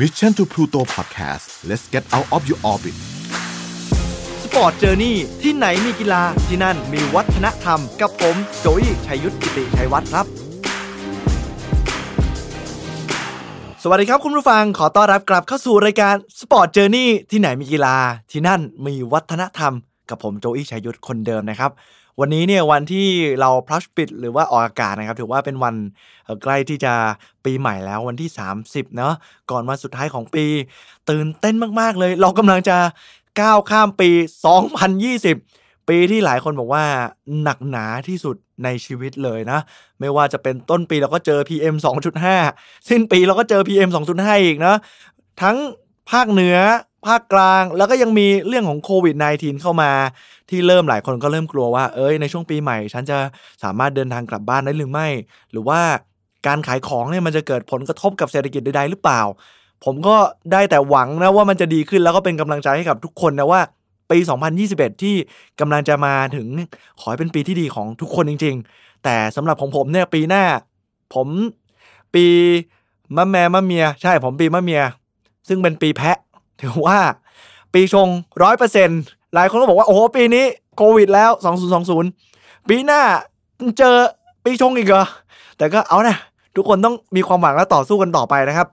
Mission to Pluto Podcast let's get out of your orbit Sport Journey ที่ไหนมีกีฬาที่นั่นมีวัฒนธรรม กับผมโจอี้ชัยยุทธกิติชัยวัฒน์ครับ สวัสดีครับคุณผู้ฟังขอต้อนรับกลับเข้าสู่รายการ Sport Journey ที่ไหนมีกีฬาที่นั่นมีวัฒนธรรม กับผมโจอี้ชัยยุทธคนเดิมนะครับ วันนี้เนี่ยวันที่เรา publish หรือว่าออกอากาศนะครับ ถือว่าเป็นวันใกล้ที่จะปีใหม่แล้ววันที่ 30 เนาะก่อนวันสุดท้ายของปี ตื่นเต้นมากๆเลย เรากำลังจะก้าวข้ามปี 2020 ปีที่หลายคนบอกว่าหนักหนาที่สุดในชีวิตเลยนะ ไม่ว่าจะเป็นต้นปีเราก็เจอ PM 2.5 สิ้นปีเราก็เจอ PM 2.5 อีกนะ ทั้งภาคเหนือ ภาคกลาง แล้วก็ยังมีเรื่องของโควิด -19 เข้ามา ที่เริ่มหลายคนก็เริ่มกลัวว่า เอ้ยในช่วงปีใหม่ ฉันจะสามารถเดินทางกลับบ้านได้หรือไม่ หรือว่าการขายของเนี่ยมันจะเกิดผลกระทบกับเศรษฐกิจใดๆหรือเปล่า ผมก็ได้แต่หวังนะว่ามันจะดีขึ้นแล้วก็เป็นกำลังใจให้กับทุกคนนะว่าปี 2021 ที่กำลังจะมาถึงขอให้เป็นปีที่ดีของทุกคนจริง ๆ แต่สำหรับของผมเนี่ยปีหน้า ผมปีมะแม่มะเมีย ใช่ผมปีมะเมีย ซึ่งเป็นปีแพะ ถือว่าปีชงร้อยเปอร์เซ็นหลายคนก็บอกว่า โอ้โห ปีนี้โควิดแล้ว 2020 ปีหน้าเจอปีชงอีกเหรอ แต่ก็เอานะทุกคนต้องมีความหวังและต่อสู้กันต่อไปนะครับ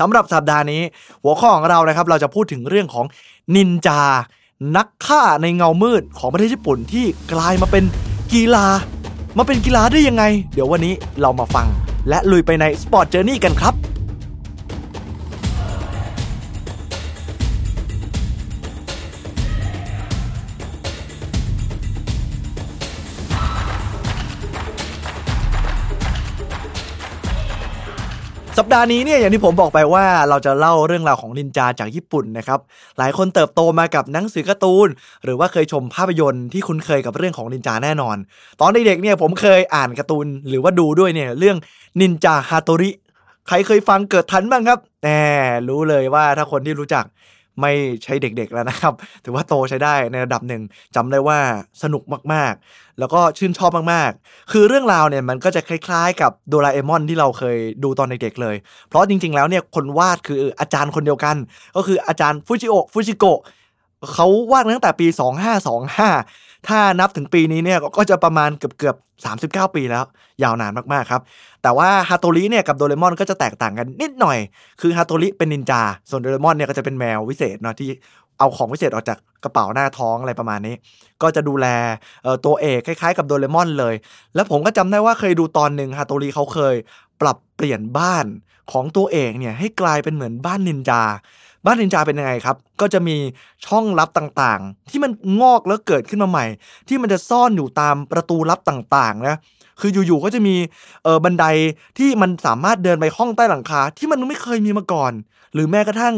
สำหรับสัปดาห์นี้ หัวข้อของเรานะครับ เราจะพูดถึงเรื่องของนินจา นักฆ่าในเงามืดของประเทศญี่ปุ่นที่กลายมาเป็นกีฬา มาเป็นกีฬาได้ยังไง เดี๋ยววันนี้เรามาฟัง และลุยไปใน Sport Journey กันครับ สัปดาห์นี้เนี่ยอย่างที่ผมบอกไปว่าเราจะเล่าเรื่องราวของนินจาจากญี่ปุ่นนะครับ หลายคนเติบโตมากับหนังสือการ์ตูน หรือว่าเคยชมภาพยนตร์ที่คุ้นเคยกับเรื่องของนินจาแน่นอน ตอนเด็กๆเนี่ยผมเคยอ่านการ์ตูนหรือว่าดูด้วยเนี่ยเรื่องนินจาฮาโตริใครเคยฟังเกิดทันบ้างครับแน่รู้เลยว่าถ้าคนที่รู้จัก ไม่ใช่เด็กๆแล้วนะครับ ถือว่าโตใช้ได้ในระดับหนึ่งจำได้ว่าสนุกมากๆ แล้วก็ชื่นชอบมากๆ คือเรื่องราวเนี่ยมันก็จะคล้ายๆ กับโดราเอมอนที่เราเคยดูตอนเด็กๆเลย เพราะจริง ๆ แล้วเนี่ยคนวาดคืออาจารย์คนเดียวกัน ก็คืออาจารย์ฟูจิโอะฟูจิโกะเขาวาดตั้งแต่ปี 2525 ถ้านับถึงปีนี้เนี่ยก็จะประมาณเกือบๆ39 ปีแล้ว ยาวนานมากๆครับ แต่ว่าฮาโตริเนี่ยกับโดเรมอนก็จะแตกต่างกันนิดหน่อย คือฮาโตริเป็นนินจา ส่วนโดเรมอนเนี่ยก็จะเป็นแมววิเศษเนาะที่เอาของวิเศษออกจากกระเป๋าหน้าท้องอะไรประมาณนี้ ก็จะดูแลตัวเอกคล้ายๆ กับโดเรมอนเลย แล้วผมก็จำได้ว่าเคยดูตอนหนึ่งฮาโตริเขาเคย ปรับเปลี่ยนบ้านของตัวเอกเนี่ยให้กลายเป็นเหมือนบ้านนินจา บ้านนินจาเป็นยังไงครับ ก็จะมีช่องลับต่างๆ ที่มันงอกแล้วเกิดขึ้นมาใหม่ ที่มันจะซ่อนอยู่ตามประตูลับต่างๆนะคืออยู่ๆก็จะมีเออบันไดที่มันสามารถเดินไปห้องใต้หลังคาที่มันไม่เคยมีมาก่อน หรือแม้กระทั่ง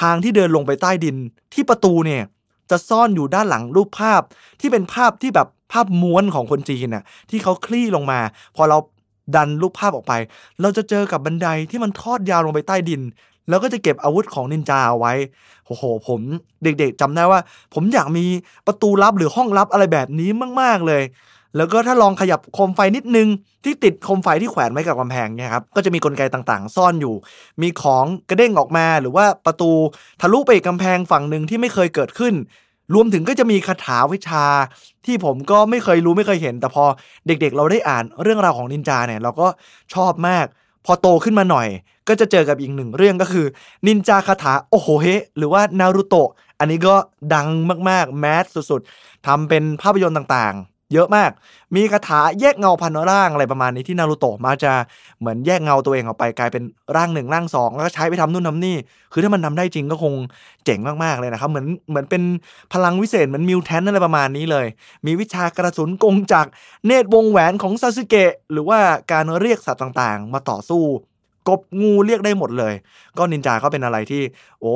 ทางที่เดินลงไปใต้ดิน ที่ประตูเนี่ยจะซ่อนอยู่ด้านหลังรูปภาพที่เป็นภาพที่แบบภาพม้วนของคนจีนน่ะที่เขาคลี่ลงมา พอเราดันรูปภาพออกไป เราจะเจอกับบันไดที่มันทอดยาวลงไปใต้ดิน แล้วก็จะเก็บอาวุธของนินจาเอาไว้ โอ้โห ผมเด็กๆจำได้ว่า ผมอยากมีประตูลับหรือห้องลับอะไรแบบนี้มากๆเลย แล้วก็ถ้าลองขยับโคมไฟนิดนึง ที่ติดโคมไฟที่แขวนไว้กับกำแพงเนี่ยครับ ก็จะมีกลไกต่างๆ ซ่อนอยู่ มีของกระเด้งออกมา หรือว่าประตูทะลุไปอีกกำแพงฝั่งหนึ่งที่ไม่เคยเกิดขึ้น รวมถึงก็จะมีคาถาวิชา ที่ผมก็ไม่เคยรู้ไม่เคยเห็น แต่พอเด็กๆ เราได้อ่านเรื่องราวของนินจาเนี่ย เราก็ชอบมาก พอโตขึ้นมาหน่อย ก็จะเจอกับอีกหนึ่งเรื่องก็คือ นินจาคาถาโอโหเฮหรือว่านารูโตะอันนี้ก็ดังมากๆ แมสสุดๆทำเป็นภาพยนตร์ต่างๆ เยอะมาก มีคาถาแยกเงาพันร่างอะไรประมาณนี้ที่นารูโตะมาจะเหมือนแยกเงาตัวเองออกไปกลายเป็นร่างหนึ่งร่างสองแล้วก็ใช้ไปทำนู่นทำนี่ คือถ้ามันทำได้จริงก็คงเจ๋งมากๆเลยนะครับ เหมือนเหมือนเป็นพลังวิเศษเหมือนมิวแทนอะไรประมาณนี้เลย มีวิชากระสุนกงจากเนตรวงแหวนของซาสึเกะหรือว่าการเรียกสัตว์ต่างๆ มาต่อสู้ กบงูเรียกได้หมดเลย ก็นินจาก็เป็นอะไรที่ โอ้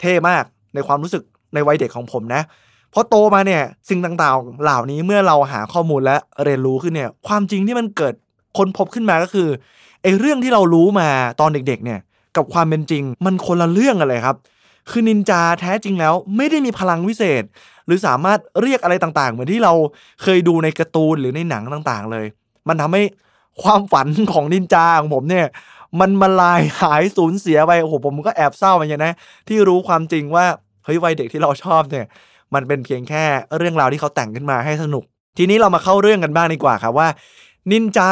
เท่มากในความรู้สึกในวัยเด็กของผมนะ พอโตมาเนี่ยสิ่งต่างๆ เหล่านี้เมื่อเราหาข้อมูลและเรียนรู้ขึ้นเนี่ย ความจริงที่มันเกิดค้นพบขึ้นมาก็คือไอ้เรื่องที่เรารู้มาตอนเด็ก ๆ เนี่ย กับความเป็นจริง มันคนละเรื่องกันเลยครับ คือนินจาแท้จริงแล้วไม่ได้มีพลังวิเศษ หรือสามารถเรียกอะไรต่างๆ เหมือนที่เราเคยดูในการ์ตูนหรือในหนังต่างๆ เลย มันทำให้ความฝันของนินจาของผมเนี่ยมันมาลายหายสูญเสียไปโอ้โหผมก็แอบเศร้าเหมือนกันนะ ที่รู้ความจริงว่าเฮ้ยวัยเด็กที่เราชอบเนี่ย มันเป็นเพียงแค่เรื่องราวที่เขาแต่งขึ้นมาให้สนุก ทีนี้เรามาเข้าเรื่องกันบ้างดีกว่าครับว่า นินจา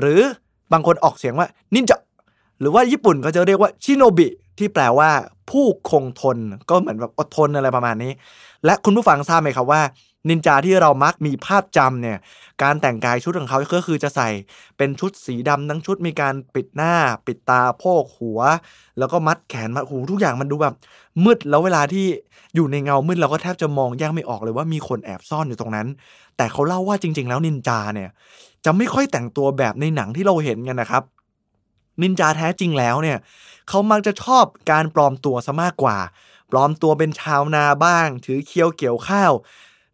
หรือบางคนออกเสียงว่านินจาหรือว่าญี่ปุ่นก็จะเรียกว่าชิโนบิที่แปลว่าผู้คงทนก็เหมือนแบบอดทนอะไรประมาณนี้ และคุณผู้ฟังทราบไหมครับว่า นินจาที่เรามักมีภาพจำเนี่ยการแต่งกายชุดของเขาก็คือจะใส่เป็นชุดสีดำทั้งชุดมีการปิดหน้า ปิดตาโพกหัว แล้วก็มัดแขนมัดหูทุกอย่างมันดูแบบ มืดแล้วเวลาที่อยู่ในเงามืดเราก็แทบจะมองแยกไม่ออกเลยว่ามีคนแอบซ่อนอยู่ตรงนั้น แต่เขาเล่าว่าจริง ๆ แล้วนินจาเนี่ยจะไม่ค่อยแต่งตัวแบบในหนังที่เราเห็นกันนะครับนินจาแท้จริงแล้วเนี่ยเขามักจะชอบการปลอมตัวซะมากกว่า ปลอมตัวเป็นชาวนาบ้าง ถือเคียวเกี่ยวข้าว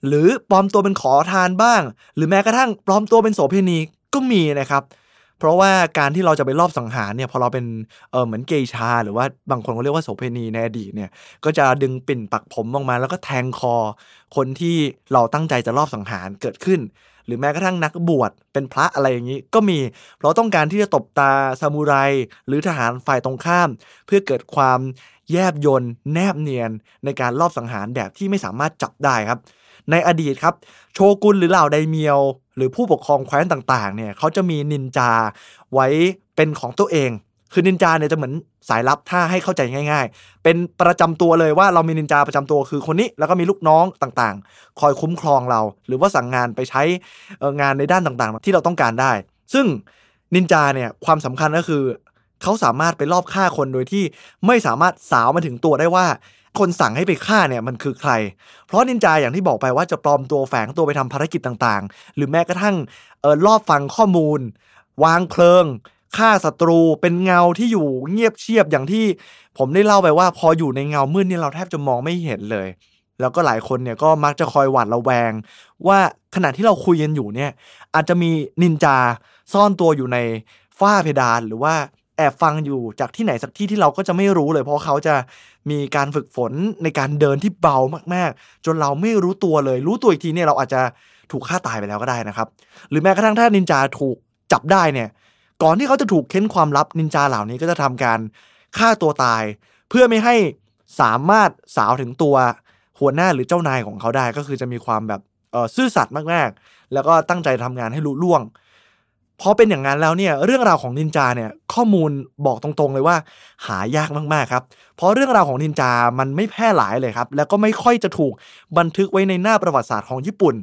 หรือปลอมตัวเป็นขอทานบ้าง หรือแม้กระทั่งปลอมตัวเป็นโสเภณีก็มีนะครับ เพราะว่าการที่เราจะไปรอบสังหารเนี่ยพอเราเป็นเออเหมือนเกยชา หรือว่าบางคนก็เรียกว่าโสเภณีในอดีตเนี่ยก็จะดึงปิ่นปักผมออกมา แล้วก็แทงคอ คนที่เราตั้งใจจะรอบสังหารเกิดขึ้น หรือแม้กระทั่งนักบวชเป็นพระอะไรอย่างนี้ ก็มีเพราะต้องการที่จะตบตาซามูไร หรือทหารฝ่ายตรงข้าม เพื่อเกิดความแยบยนแนบเนียนในการลอบสังหารแบบที่ไม่สามารถจับได้ครับ ในอดีตครับ โชกุนหรือเหล่าไดเมียว หรือผู้ปกครองแคว้นต่างๆเนี่ยเขาจะมีนินจาไว้เป็นของตัวเอง คือนินจาเนี่ยจะเหมือนสายลับถ้าให้เข้าใจง่าย ๆ เป็นประจำตัวเลยว่าเรามีนินจาประจำตัวคือคนนี้แล้วก็มีลูกน้องต่างๆ คอยคุ้มครองเรา หรือว่าสั่งงานไปใช้งานในด้านต่างๆ ที่เราต้องการได้ ซึ่งนินจาเนี่ยความสำคัญก็คือเขาสามารถไปรอบฆ่าคนโดยที่ไม่สามารถสาวมาถึงตัวได้ว่า คนสั่งให้ไปฆ่าเนี่ยมันคือใคร เพราะนินจาอย่างที่บอกไปว่าจะปลอมตัวแฝงตัวไปทำภารกิจต่างๆ หรือแม้กระทั่งเออรอบฟังข้อมูล วางเพลิงฆ่าศัตรูเป็นเงาที่อยู่เงียบเชียบอย่างที่ผมได้เล่าไปว่า พออยู่ในเงามืดนี่เราแทบจะมองไม่เห็นเลย แล้วก็หลายคนเนี่ยก็มักจะคอยหวาดระแวง ว่าขณะที่เราคุยกันอยู่เนี่ย อาจจะมีนินจาซ่อนตัวอยู่ในฝ้าเพดานหรือว่า แอบฟังอยู่จากที่ไหนสักที่ที่เราก็จะไม่รู้เลย เพราะเขาจะมีการฝึกฝนในการเดินที่เบามากๆ จนเราไม่รู้ตัวเลย รู้ตัวอีกทีเนี่ยเราอาจจะถูกฆ่าตายไปแล้วก็ได้นะครับ หรือแม้กระทั่งถ้านินจาถูกจับได้เนี่ย ก่อนที่เขาจะถูกเค้นความลับนินจาเหล่านี้ก็จะทำการฆ่าตัวตาย เพื่อไม่ให้สามารถสาวถึงตัวหัวหน้าหรือเจ้านายของเขาได้ก็คือจะมีความแบบซื่อสัตย์มากๆ แล้วก็ตั้งใจทำงานให้ลุล่วง พอเป็นอย่างนั้นแล้วเนี่ยเรื่องราวของนินจาเนี่ยข้อมูลบอกตรงๆเลยว่า หายากมากๆครับ เพราะเรื่องราวของนินจามันไม่แพร่หลายเลยครับ แล้วก็ไม่ค่อยจะถูกบันทึกไว้ในหน้าประวัติศาสตร์ของญี่ปุ่น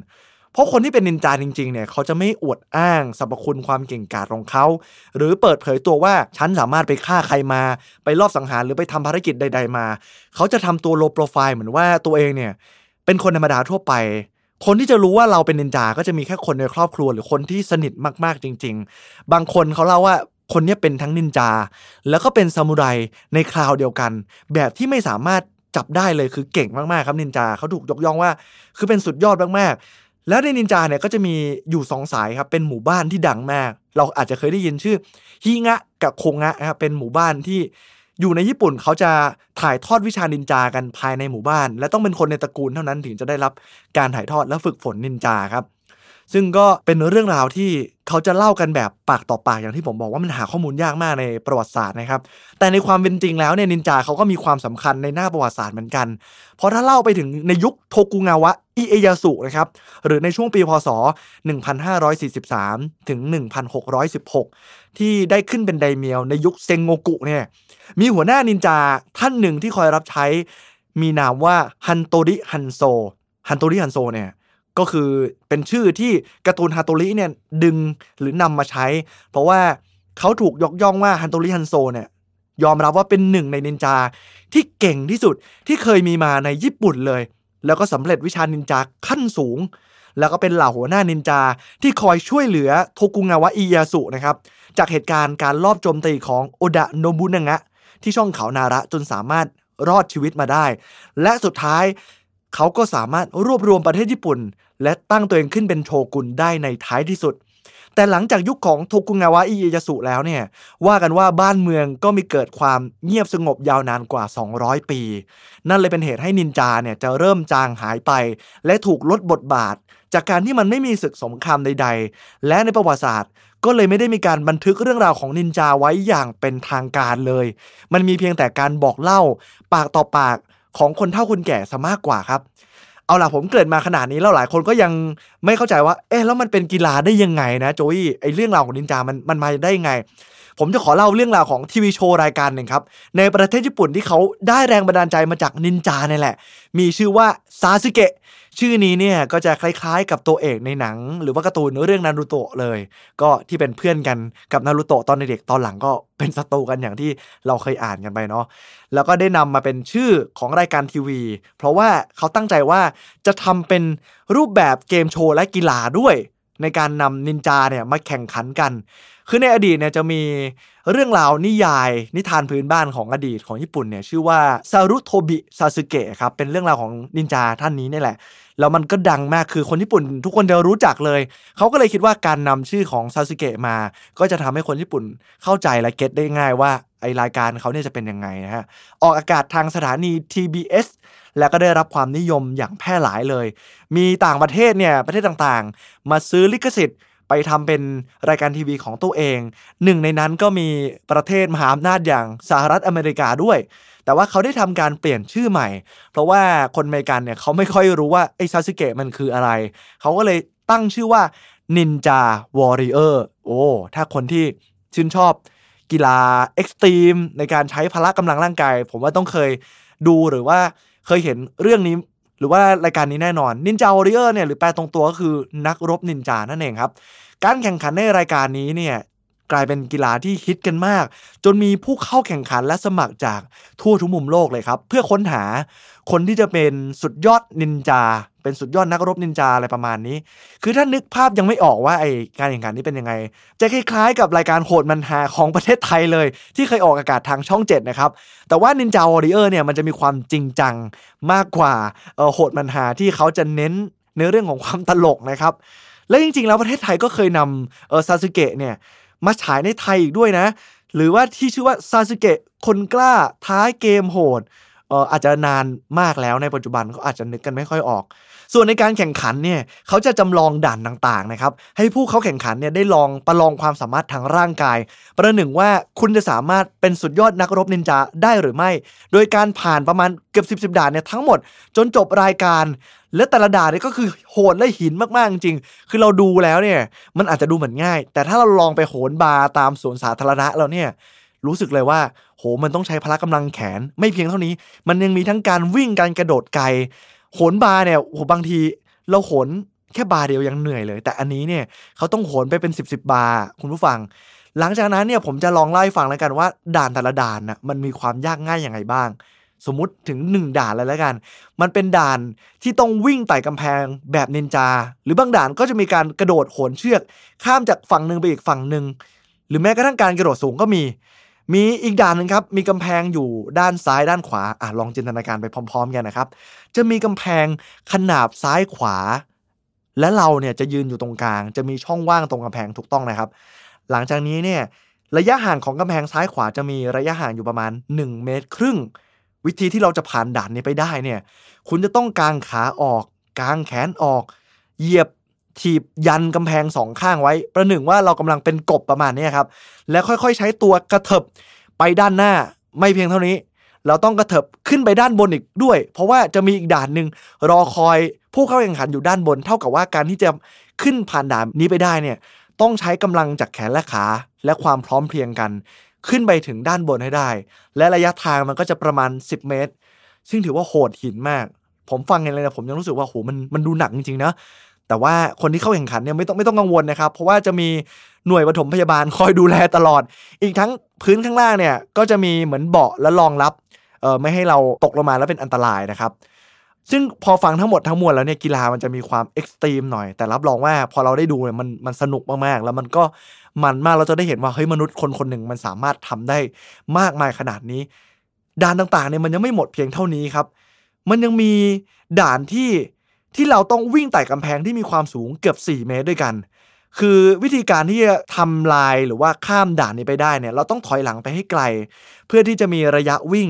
เพราะคนที่เป็นนินจาจริงๆเนี่ยเขาจะไม่อวดอ้างสรรพคุณความเก่งกาจของเขา หรือเปิดเผยตัวว่าฉันสามารถไปฆ่าใครมา ไปลอบสังหารหรือไปทำภารกิจใด ๆมา เขาจะทำตัวโลโปรไฟล์เหมือนว่าตัวเองเนี่ยเป็นคนธรรมดาทั่วไป คนที่จะรู้ว่าเราเป็นนินจาก็จะมีแค่คนในครอบครัวหรือคนที่สนิทมากๆจริง ๆ บางคนเขาเล่าว่าคนนี้เป็นทั้งนินจา แล้วก็เป็นซามูไรในคราวเดียวกัน แบบที่ไม่สามารถจับได้เลยคือเก่งมากๆครับนินจาเขาถูกยกย่องว่า คือเป็นสุดยอดมากๆ แล้วในนินจาเนี่ยก็จะมีอยู่สองสายครับเป็นหมู่บ้านที่ดังมาก เราอาจจะเคยได้ยินชื่อฮิงะกับโคงะนะครับเป็นหมู่บ้านที่ อยู่ในญี่ปุ่นเขาจะถ่ายทอดวิชานินจากันภายในหมู่บ้าน และต้องเป็นคนในตระกูลเท่านั้นถึงจะได้รับการถ่ายทอดและฝึกฝนนินจาครับ ซึ่งก็เป็นเรื่องราวที่เขาจะเล่ากันแบบปากต่อปากอย่างที่ผมบอกว่ามันหาข้อมูลยากมากในประวัติศาสตร์นะครับ แต่ในความเป็นจริงแล้วเนี่ยนินจาเขาก็มีความสำคัญในหน้าประวัติศาสตร์เหมือนกัน เพราะถ้าเล่าไปถึงในยุคโทกุงาวะอิเอยาสุนะครับหรือในช่วงปีพศ 1543 ถึง 1616 ที่ได้ขึ้นเป็นไดเมียวในยุคเซงโงกุเนี่ยมีหัวหน้านินจาท่านหนึ่งที่คอยรับใช้มีนามว่าฮันโตริฮันโซฮันโตริฮันโซเนี่ย ก็คือเป็นชื่อที่การ์ตูนฮาโตริเนี่ยดึงหรือนำมาใช้ เพราะว่าเขาถูกยกย่องว่าฮันโตริฮันโซเนี่ยยอมรับว่าเป็นหนึ่งในนินจาที่เก่งที่สุดที่เคยมีมาในญี่ปุ่นเลย แล้วก็สำเร็จวิชานินจาขั้นสูง แล้วก็เป็นเหล่าหัวหน้านินจาที่คอยช่วยเหลือโทกุงาวะอิยาสุนะครับจากเหตุการณ์การลอบโจมตีของโอดะโนบุนงะที่ช่องเขานาระจนสามารถรอดชีวิตมาได้ และสุดท้าย เขาก็สามารถรวบรวมประเทศญี่ปุ่น และตั้งตัวเองขึ้นเป็นโชกุนได้ในท้ายที่สุด แต่หลังจากยุคของโทกุงาวะอิเอยาสุแล้วเนี่ย ว่ากันว่าบ้านเมืองก็มีเกิดความเงียบสงบยาวนานกว่า 200 ปี นั่นเลยเป็นเหตุให้นินจาเนี่ยจะเริ่มจางหายไป และถูกลดบทบาท จากการที่มันไม่มีศึกสงครามใด ๆ และในประวัติศาสตร์ก็เลยไม่ได้มีการบันทึกเรื่องราวของนินจาไว้อย่างเป็นทางการเลย มันมีเพียงแต่การบอกเล่า ปากต่อปาก ของคนเฒ่าคนแก่ซะมากกว่าครับ เอาล่ะผมเกิดมาขนาดนี้แล้วหลายคนก็ยังไม่เข้าใจว่า เอ๊ะแล้วมันเป็นกีฬาได้ยังไงนะโจยไอเรื่องราวของนินจามันมันมาได้ยังไง ผมจะขอเล่าเรื่องราวของทีวีโชว์รายการหนึ่งครับ ในประเทศญี่ปุ่นที่เขาได้แรงบันดาลใจมาจากนินจาเนี่ยแหละ มีชื่อว่าซาสึเกะชื่อนี้เนี่ยก็จะคล้ายๆ กับตัวเอกในหนัง หรือว่าการ์ตูนเรื่องนารูโตะเลย ก็ที่เป็นเพื่อนกันกับนารูโตะตอนเด็กตอนหลังก็เป็นศัตรูกันอย่างที่เราเคยอ่านกันไปเนาะแล้วก็ได้นำมาเป็นชื่อของรายการทีวี เพราะว่าเขาตั้งใจว่าจะทำเป็นรูปแบบเกมโชว์และกีฬาด้วยในการนำนินจาเนี่ยมาแข่งขันกัน คือในอดีตเนี่ยจะมีเรื่องราวนิยายนิทานพื้นบ้านของอดีตของญี่ปุ่นเนี่ยชื่อว่าซารุโทบิซาสึเกะครับ เป็นเรื่องราวของนินจาท่านนี้นี่แหละ แล้วมันก็ดังมากคือคนญี่ปุ่น ทุกคนจะรู้จักเลย เขาก็เลยคิดว่าการนำชื่อของซาสึเกะมา ก็จะทำให้คนญี่ปุ่นเข้าใจและเก็ตได้ง่ายว่าไอรายการเขาเนี่ยจะเป็นยังไงนะฮะ ออกอากาศทางสถานี TBS แล้วก็ได้รับความนิยมอย่างแพร่หลายเลย มีต่างประเทศเนี่ยประเทศต่างๆ มาซื้อลิขสิทธิ์ ไปทำเป็นรายการทีวีของตัวเอง หนึ่งในนั้นก็มีประเทศมหาอำนาจอย่างสหรัฐอเมริกาด้วย แต่ว่าเขาได้ทำการเปลี่ยนชื่อใหม่ เพราะว่าคนอเมริกันเนี่ยเขาไม่ค่อยรู้ว่าไอ้ซาสึเกะมันคืออะไร เขาก็เลยตั้งชื่อว่า Ninja Warrior โอ้ถ้าคนที่ชื่นชอบกีฬา extreme ในการใช้พละกำลังร่างกาย ผมว่าต้องเคยดูหรือว่าเคยเห็นเรื่องนี้ หรือว่ารายการนี้แน่นอนนินจาวอริเออร์เนี่ยหรือแปลตรงตัวก็คือนักรบนินจานั่นเองครับ การแข่งขันในรายการนี้เนี่ยกลายเป็นกีฬาที่ฮิตกันมาก จนมีผู้เข้าแข่งขันและสมัครจากทั่วทุกมุมโลกเลยครับ เพื่อค้นหาคนที่จะเป็นสุดยอดนินจา เป็นสุดยอดนักรบนินจาอะไรประมาณนี้ คือถ้านึกภาพยังไม่ออกว่าไอการแข่งขันนี้เป็นยังไง จะคล้ายๆกับรายการโหดมันหาของประเทศไทยเลย ที่เคยออกอากาศทางช่อง 7 นะครับ แต่ว่านินจาวอริเออร์เนี่ยมันจะมีความจริงจังมากกว่าโหดมันหาที่เขาจะเน้นเนื้อเรื่องของความตลกนะครับ และจริงๆ แล้วประเทศไทยก็เคยนำเออซาสึเกะเนี่ยมาฉายในไทยอีกด้วยนะ หรือว่าที่ชื่อว่าซาสึเกะคนกล้าท้ายเกมโหดเอออาจจะนานมากแล้วในปัจจุบันก็อาจจะนึกกันไม่ค่อยออก ส่วนในการแข่งขันเนี่ยเขาจะจำลองด่านต่างๆนะครับให้ผู้เข้าแข่งขันเนี่ยได้ลองประลองความสามารถทางร่างกาย ประหนึ่งว่าคุณจะสามารถเป็นสุดยอดนักรบนินจาได้หรือไม่ โดยการผ่านประมาณเกือบสิบสิบด่านเนี่ยทั้งหมดจนจบรายการ และแต่ละด่านเนี่ยก็คือโหดและหินมากๆจริง คือเราดูแล้วเนี่ยมันอาจจะดูเหมือนง่าย แต่ถ้าเราลองไปโหนบาร์ตามสวนสาธารณะแล้วเนี่ยรู้สึกเลยว่า โห มันต้องใช้พละกำลังแขน ไม่เพียงเท่านี้ มันยังมีทั้งการวิ่ง การกระโดดไกล โหนบาร์เนี่ยโหบางที เราโหนแค่บาร์เดียวยังเหนื่อยเลย แต่อันนี้เนี่ยเขาต้องโหนไปเป็นสิบสิบบาร์คุณผู้ฟัง หลังจากนั้นเนี่ยผมจะลองไล่ฟังแล้วกันว่า ด่านแต่ละด่านน่ะมันมีความยากง่ายอย่างไรบ้าง สมมุติถึงหนึ่งด่านเลยแล้วกัน มันเป็นด่านที่ต้องวิ่งไต่กำแพงแบบนินจา หรือบางด่านก็จะมีการกระโดดโหนเชือก ข้ามจากฝั่งหนึ่งไปอีกฝั่งหนึ่งหรือแม้กระทั่งการกระโดดสูงก็มี มีอีกด่านหนึ่งครับ มีกำแพงอยู่ด้านซ้ายด้านขวาอะลองจินตนาการไปพร้อม ๆ กันนะครับ จะมีกำแพงขนาบซ้ายขวา และเราเนี่ยจะยืนอยู่ตรงกลาง จะมีช่องว่างตรงกำแพงถูกต้องนะครับ หลังจากนี้เนี่ยระยะห่างของกำแพงซ้ายขวาจะมีระยะห่างอยู่ประมาณ 1 เมตรครึ่ง วิธีที่เราจะผ่านด่านนี้ไปได้เนี่ย คุณจะต้องกางขาออก กางแขนออก เหยียบ ถีบยันกำแพงสองข้างไว้ ประหนึ่งว่าเรากำลังเป็นกบประมาณนี้ครับ แล้วค่อยๆ ใช้ตัวกระเถิบไปด้านหน้าไม่เพียงเท่านี้ เราต้องกระเถิบขึ้นไปด้านบนอีกด้วย เพราะว่าจะมีอีกด่านหนึ่งรอคอยผู้เข้าแข่งขันอยู่ด้านบน เท่ากับว่าการที่จะขึ้นผ่านด่านนี้ไปได้เนี่ยต้องใช้กำลังจากแขนและขาและความพร้อมเพรียงกัน ขึ้นไปถึงด้านบนให้ได้ และระยะทางมันก็จะประมาณ 10 เมตร ซึ่งถือว่าโหดหินมาก ผมฟังเองเลยนะผมยังรู้สึกว่าโหมันมันดูหนักจริงๆนะ แต่ว่าคนที่เข้าแข่งขันเนี่ยไม่ต้องไม่ต้องกังวลนะครับ เพราะว่าจะมีหน่วยปฐมพยาบาลคอยดูแลตลอด อีกทั้งพื้นข้างล่างเนี่ยก็จะมีเหมือนเบาะและรองรับเออไม่ให้เราตกลงมาแล้วเป็นอันตรายนะครับ ซึ่งพอฟังทั้งหมดทั้งมวลแล้วเนี่ยกีฬามันจะมีความเอ็กซ์ตรีมหน่อย แต่รับรองว่าพอเราได้ดูเนี่ยมันมันสนุกมากๆ แล้วมันก็มันมากเราจะได้เห็นว่าเฮ้ยมนุษย์คนคนหนึ่งมันสามารถทำได้มากมายขนาดนี้ด่านต่างๆเนี่ยมันยังไม่หมดเพียงเท่านี้ครับ มันยังมีด่านที่ ที่เราต้องวิ่งไต่กำแพงที่มีความสูงเกือบ 4 เมตรด้วยกัน คือวิธีการที่จะทำลายหรือว่าข้ามด่านนี้ไปได้เนี่ยเราต้องถอยหลังไปให้ไกล เพื่อที่จะมีระยะวิ่ง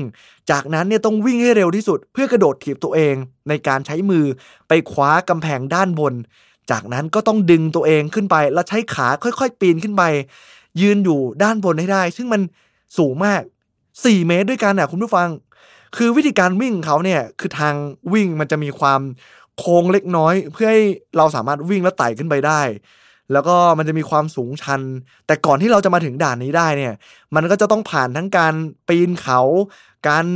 จากนั้นเนี่ยต้องวิ่งให้เร็วที่สุด เพื่อกระโดดถีบตัวเอง ในการใช้มือไปคว้ากำแพงด้านบน จากนั้นก็ต้องดึงตัวเองขึ้นไป แล้วใช้ขาค่อยๆ ปีนขึ้นไป ยืนอยู่ด้านบนให้ได้ ซึ่งมันสูงมาก 4 เมตรด้วยกันอะคุณผู้ฟัง คือวิธีการวิ่งเขาเนี่ยคือทางวิ่งมันจะมีความ โค้งเล็กน้อย เพื่อให้เราสามารถวิ่งและไต่ขึ้นไปได้ แล้วก็มันจะมีความสูงชัน แต่ก่อนที่เราจะมาถึงด่านนี้ได้เนี่ย มันก็จะต้องผ่านทั้งการปีนเขา การ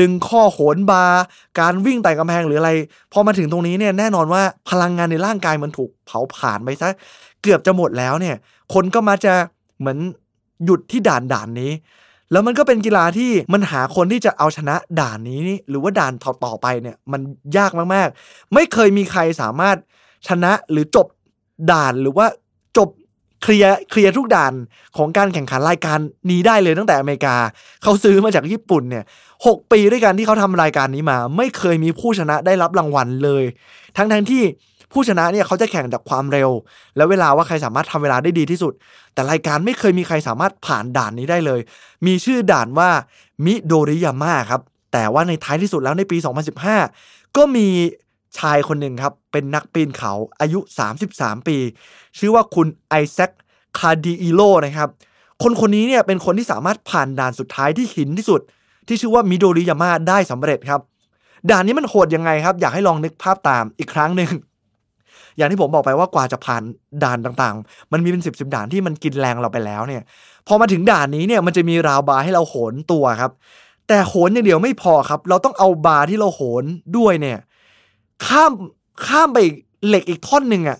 ดึงข้อโหนบาร์การวิ่งไต่กำแพงหรืออะไร พอมาถึงตรงนี้เนี่ยแน่นอนว่าพลังงานในร่างกายมันถูกเผาผลาญไปซะเกือบจะหมดแล้วเนี่ย คนก็มาจะเหมือนหยุดที่ด่านด่านนี้ แล้วมันก็เป็นกีฬาที่มันหาคนที่จะเอาชนะด่านนี้นี่หรือว่าด่านต่อๆไปเนี่ยมันยากมากๆ ไม่เคยมีใครสามารถชนะหรือจบด่านหรือว่าจบเคลียร์เคลียร์ทุกด่านของการแข่งขันรายการนี้ได้เลยตั้งแต่อเมริกา เขาซื้อมาจากญี่ปุ่นเนี่ยหกปีด้วยกันที่เขาทำรายการนี้มา ไม่เคยมีผู้ชนะได้รับรางวัลเลย ทั้งทั้งที่ ผู้ชนะเนี่ยเขาจะแข่งจากความเร็ว และเวลาว่าใครสามารถทำเวลาได้ดีที่สุด แต่รายการไม่เคยมีใครสามารถผ่านด่านนี้ได้เลย มีชื่อด่านว่ามิโดริยาม่าครับแต่ว่าในท้ายที่สุดแล้วในปี 2015 ก็มีชายคนหนึ่งครับ เป็นนักปีนเขาอายุ 33 ปี ชื่อว่าคุณไอแซคคาดิอิโลนะครับ คนคนนี้เนี่ยเป็นคนที่สามารถผ่านด่านสุดท้ายที่หินที่สุด ที่ชื่อว่ามิโดริยาม่าได้สำเร็จครับ ด่านนี้มันโหดยังไงครับ อยากให้ลองนึกภาพตามอีกครั้งหนึ่ง อย่างที่ผมบอกไปว่ากว่าจะผ่านด่านต่างๆ มันมีเป็นสิบสิบด่านที่มันกินแรงเราไปแล้วเนี่ย พอมาถึงด่านนี้เนี่ยมันจะมีราวบาร์ให้เราโหนตัวครับ แต่โหนอย่างเดียวไม่พอครับ เราต้องเอาบาร์ที่เราโหนด้วยเนี่ย ข้ามข้ามไปเหล็กอีกท่อนหนึ่งอะ่ะ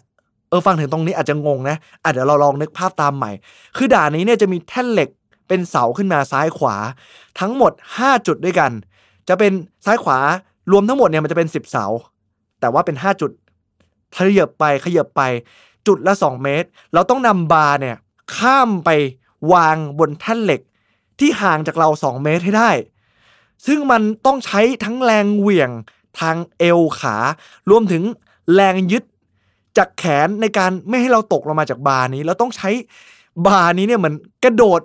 เออฟังถึงตรงนี้อาจจะงงนะอะเดี๋ยวเราลองนึกภาพตามใหม่ คือด่านนี้เนี่ยจะมีแท่นเหล็กเป็นเสาขึ้นมาซ้ายขวา ทั้งหมด 5 จุดด้วยกัน จะเป็นซ้ายขวารวมทั้งหมดเนี่ยมันจะเป็น 10 เสา แต่ว่าเป็น 5 จุด ขยับไปขยับไป จุดละ 2 เมตร เราต้องนำบาร์เนี่ยข้ามไปวางบนแท่นเหล็ก ที่ห่างจากเรา 2 เมตรให้ได้ ซึ่งมันต้องใช้ทั้งแรงเหวี่ยงทางเอวขารวมถึงแรงยึดจากแขนในการไม่ให้เราตกลงมาจากบาร์นี้เราต้องใช้บาร์นี้เนี่ยเหมือนกระโดด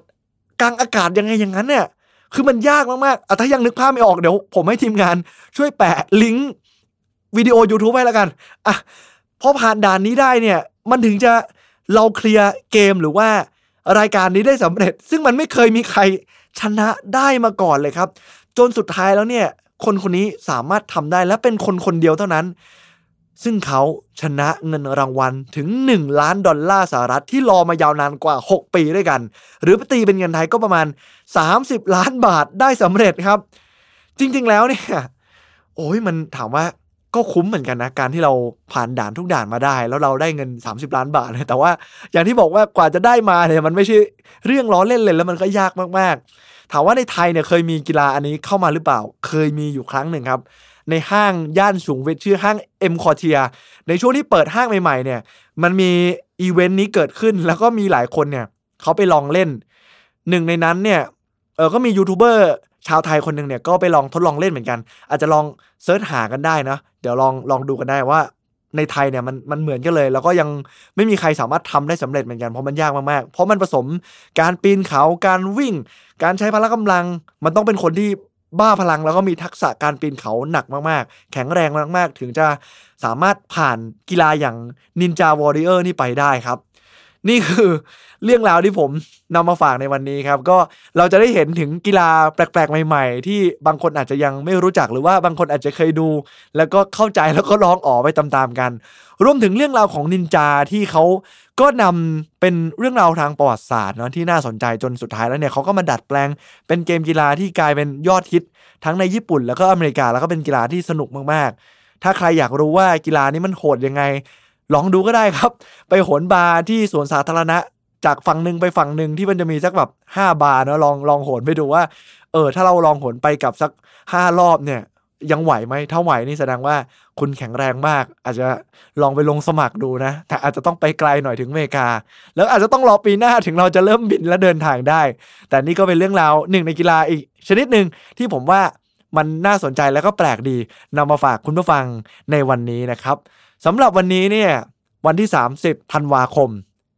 กลางอากาศยังไงอย่างนั้นเนี่ยคือมันยากมากๆอะถ้ายังนึกภาพไม่ออกเดี๋ยว ผมให้ทีมงานช่วยแปะลิงก์วิดีโอ YouTube ไว้แล้วกันอะ พอผ่านด่านนี้ได้เนี่ย มันถึงจะเราเคลียร์เกมหรือว่ารายการนี้ได้สำเร็จ ซึ่งมันไม่เคยมีใครชนะได้มาก่อนเลยครับ จนสุดท้ายแล้วเนี่ย คนคนนี้สามารถทำได้และเป็นคนคนเดียวเท่านั้น ซึ่งเขาชนะเงินรางวัลถึง 1 ล้านดอลลาร์สหรัฐที่รอมายาวนานกว่า 6 ปีด้วยกัน หรือตีเป็นเงินไทยก็ประมาณ 30 ล้านบาทได้สำเร็จครับ จริงๆแล้วเนี่ยโอ้ยมันถามว่า ก็คุ้มเหมือนกันนะ การที่เราผ่านด่านทุกด่านมาได้ แล้วเราได้เงิน 30 ล้านบาทเลยแต่ว่าอย่างที่บอกว่ากว่าจะได้มาเนี่ยมันไม่ใช่เรื่องล้อเล่นเลยแล้วมันก็ยากมากๆ ถามว่าในไทยเนี่ยเคยมีกีฬาอันนี้เข้ามาหรือเปล่า เคยมีอยู่ครั้งหนึ่งครับ ในห้างย่านสุขุมวิทชื่อห้างเอ็มคอเทียในช่วงที่เปิดห้างใหม่ๆเนี่ย มันมีอีเวนต์นี้เกิดขึ้นแล้วก็มีหลายคนเนี่ยเขาไปลองเล่นหนึ่งในนั้นเนี่ยเออก็มียูทูบเบอร์ ชาวไทยคนหนึ่งเนี่ยก็ไปลองทดลองเล่นเหมือนกัน อาจจะลอง search หากันได้นะเดี๋ยวลองลองดูกันได้ว่าในไทยเนี่ยมันมันเหมือนกันเลย แล้วก็ยังไม่มีใครสามารถทำได้สำเร็จเหมือนกันเพราะมันยากมากๆ เพราะมันผสมการปีนเขาการวิ่ง การใช้พละกำลัง มันต้องเป็นคนที่บ้าพลังแล้วก็มีทักษะการปีนเขาหนักมากๆ แข็งแรงมากๆ ถึงจะสามารถผ่านกีฬาอย่าง Ninja Warrior นี่ไปได้ครับ นี่คือเรื่องราวที่ผมนำมาฝากในวันนี้ครับ ก็เราจะได้เห็นถึงกีฬาแปลกๆ ใหม่ๆ ที่บางคนอาจจะยังไม่รู้จักหรือว่าบางคนอาจจะเคยดู แล้วก็เข้าใจแล้วก็ร้องอ๋อไปตามๆกัน รวมถึงเรื่องราวของนินจาที่เขาก็นำเป็นเรื่องราวทางประวัติศาสตร์เนาะที่น่าสนใจจนสุดท้ายแล้วเนี่ยเขาก็มาดัดแปลง เป็นเกมกีฬาที่กลายเป็นยอดฮิต ทั้งในญี่ปุ่น แล้วก็อเมริกาแล้วก็เป็นกีฬาที่สนุกมากๆ ถ้าใครอยากรู้ว่ากีฬานี้มันโหดยังไง ลองดูก็ได้ครับ ไปโหนบาร์ที่สวนสาธารณะ จากฝั่งหนึ่งไปฝั่งหนึ่งที่มันจะมีสักแบบห้าบาร์เนาะลองลองโหนไปดูว่า เออ ถ้าเราลองโหนไปกับสักห้ารอบเนี่ย ยังไหวไหมถ้าไหวนี่แสดงว่าคุณแข็งแรงมาก อาจจะลองไปลงสมัครดูนะ แต่อาจจะต้องไปไกลหน่อยถึงอเมริกา แล้วอาจจะต้องรอปีหน้าถึงเราจะเริ่มบินและเดินทางได้ แต่นี่ก็เป็นเรื่องราวหนึ่งในกีฬาอีก ชนิดหนึ่งที่ผมว่ามันน่าสนใจแล้วก็แปลกดีนำมาฝากคุณผู้ฟังในวันนี้นะครับ สำหรับวันนี้เนี่ยวันที่ 30ธันวาคม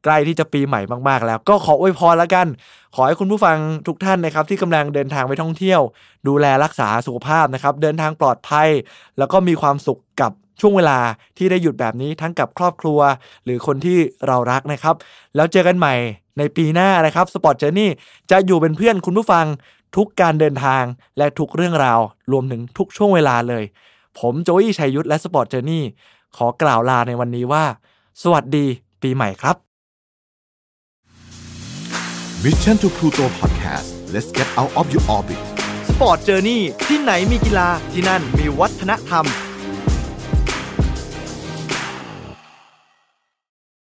ใกล้ที่จะปีใหม่มากๆ แล้ว ก็ขออวยพรแล้วกัน ขอให้คุณผู้ฟังทุกท่านนะครับ ที่กำลังเดินทางไปท่องเที่ยว ดูแลรักษาสุขภาพนะครับ เดินทางปลอดภัย แล้วก็มีความสุขกับช่วงเวลาที่ได้หยุดแบบนี้ทั้งกับครอบครัว หรือคนที่เรารักนะครับ แล้วเจอกันใหม่ในปีหน้านะครับสปอร์ตเจอร์นี่จะอยู่เป็นเพื่อนคุณผู้ฟังทุกการเดินทางและทุกเรื่องราว รวมถึงทุกช่วงเวลาเลย ผมโจอี้ชัยยุทธและ Sport Journey ขอกล่าวลาในวันนี้ว่า สวัสดีปีใหม่ครับ Mission to Pluto Podcast let's get out of your orbit Sport Journey ที่ไหนมีกีฬาที่นั่นมีวัฒนธรรม